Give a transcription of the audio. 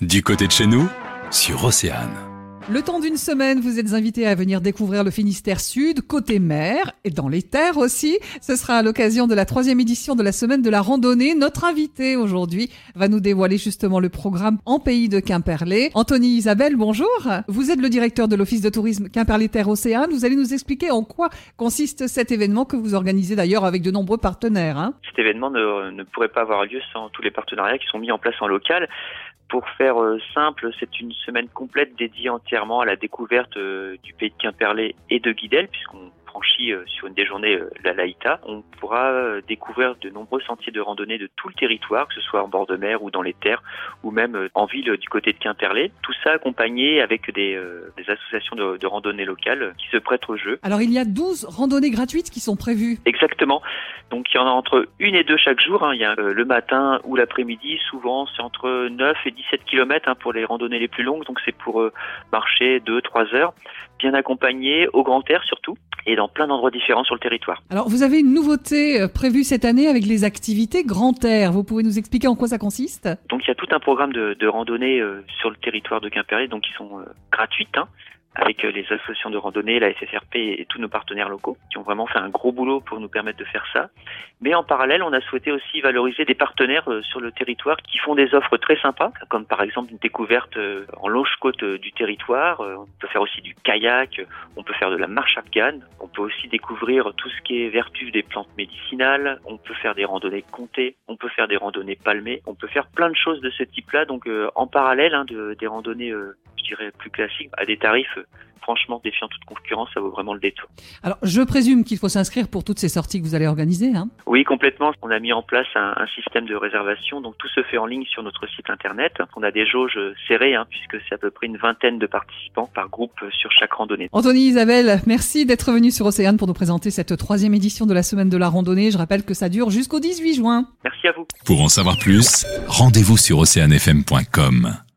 Du côté de chez nous, sur Océane. Le temps d'une semaine, vous êtes invité à venir découvrir le Finistère Sud, côté mer et dans les terres aussi. Ce sera à l'occasion de la troisième édition de la semaine de la randonnée. Notre invité aujourd'hui va nous dévoiler justement le programme en pays de Quimperlé. Anthony Isabelle, bonjour. Vous êtes le directeur de l'Office de tourisme Quimperlé Terre Océane. Vous allez nous expliquer en quoi consiste cet événement que vous organisez d'ailleurs avec de nombreux partenaires. Hein. Cet événement ne, ne pourrait pas avoir lieu sans tous les partenariats qui sont mis en place en local. Pour faire euh, simple, c'est une semaine complète dédiée entièrement à la découverte euh, du pays de Quimperlé et de Guidel, puisqu'on franchit euh, sur une des journées la Laïta, on pourra découvrir de nombreux sentiers de randonnée de tout le territoire, que ce soit en bord de mer ou dans les terres, ou même en ville du côté de Quimperlé. Tout ça accompagné avec des, des associations de, de, randonnée locales qui se prêtent au jeu. Alors il y a 12 randonnées gratuites qui sont prévues. Exactement. Donc il y en a entre une et deux chaque jour. Hein. Il y a le matin ou l'après-midi. Souvent c'est entre 9 et 17 km hein, pour les randonnées les plus longues. Donc c'est pour euh, marcher 2-3 heures, bien accompagné, au grand air surtout, et dans plein d'endroits différents sur le territoire. Alors vous avez une nouveauté euh, prévue cette année avec les activités grand air. Vous pouvez nous expliquer en quoi ça consiste? Donc il y a tout un programme de, de randonnée euh, sur le territoire de Quimperlé, donc qui sont gratuites. Hein avec les associations de randonnée, la SSRP et tous nos partenaires locaux qui ont vraiment fait un gros boulot pour nous permettre de faire ça. Mais en parallèle, on a souhaité aussi valoriser des partenaires euh, sur le territoire qui font des offres très sympas, comme par exemple une découverte euh, en longe côte euh, du territoire. On peut faire aussi du kayak, on peut faire de la marche afghane, on peut aussi découvrir tout ce qui est vertu des plantes médicinales, on peut faire des randonnées comptées, on peut faire des randonnées palmées, on peut faire plein de choses de ce type-là. Donc en parallèle hein, de, des randonnées plus classique, à des tarifs franchement défiant toute concurrence, ça vaut vraiment le détour. Alors, je présume qu'il faut s'inscrire pour toutes ces sorties que vous allez organiser. Hein? Oui, complètement. On a mis en place un, système de réservation, donc tout se fait en ligne sur notre site internet. On a des jauges serrées, hein, puisque c'est à peu près une vingtaine de participants par groupe sur chaque randonnée. Anthony Isabelle, merci d'être venu sur Océane pour nous présenter cette troisième édition de la semaine de la randonnée. Je rappelle que ça dure jusqu'au 18 juin. Merci à vous. Pour en savoir plus, rendez-vous sur oceanfm.com.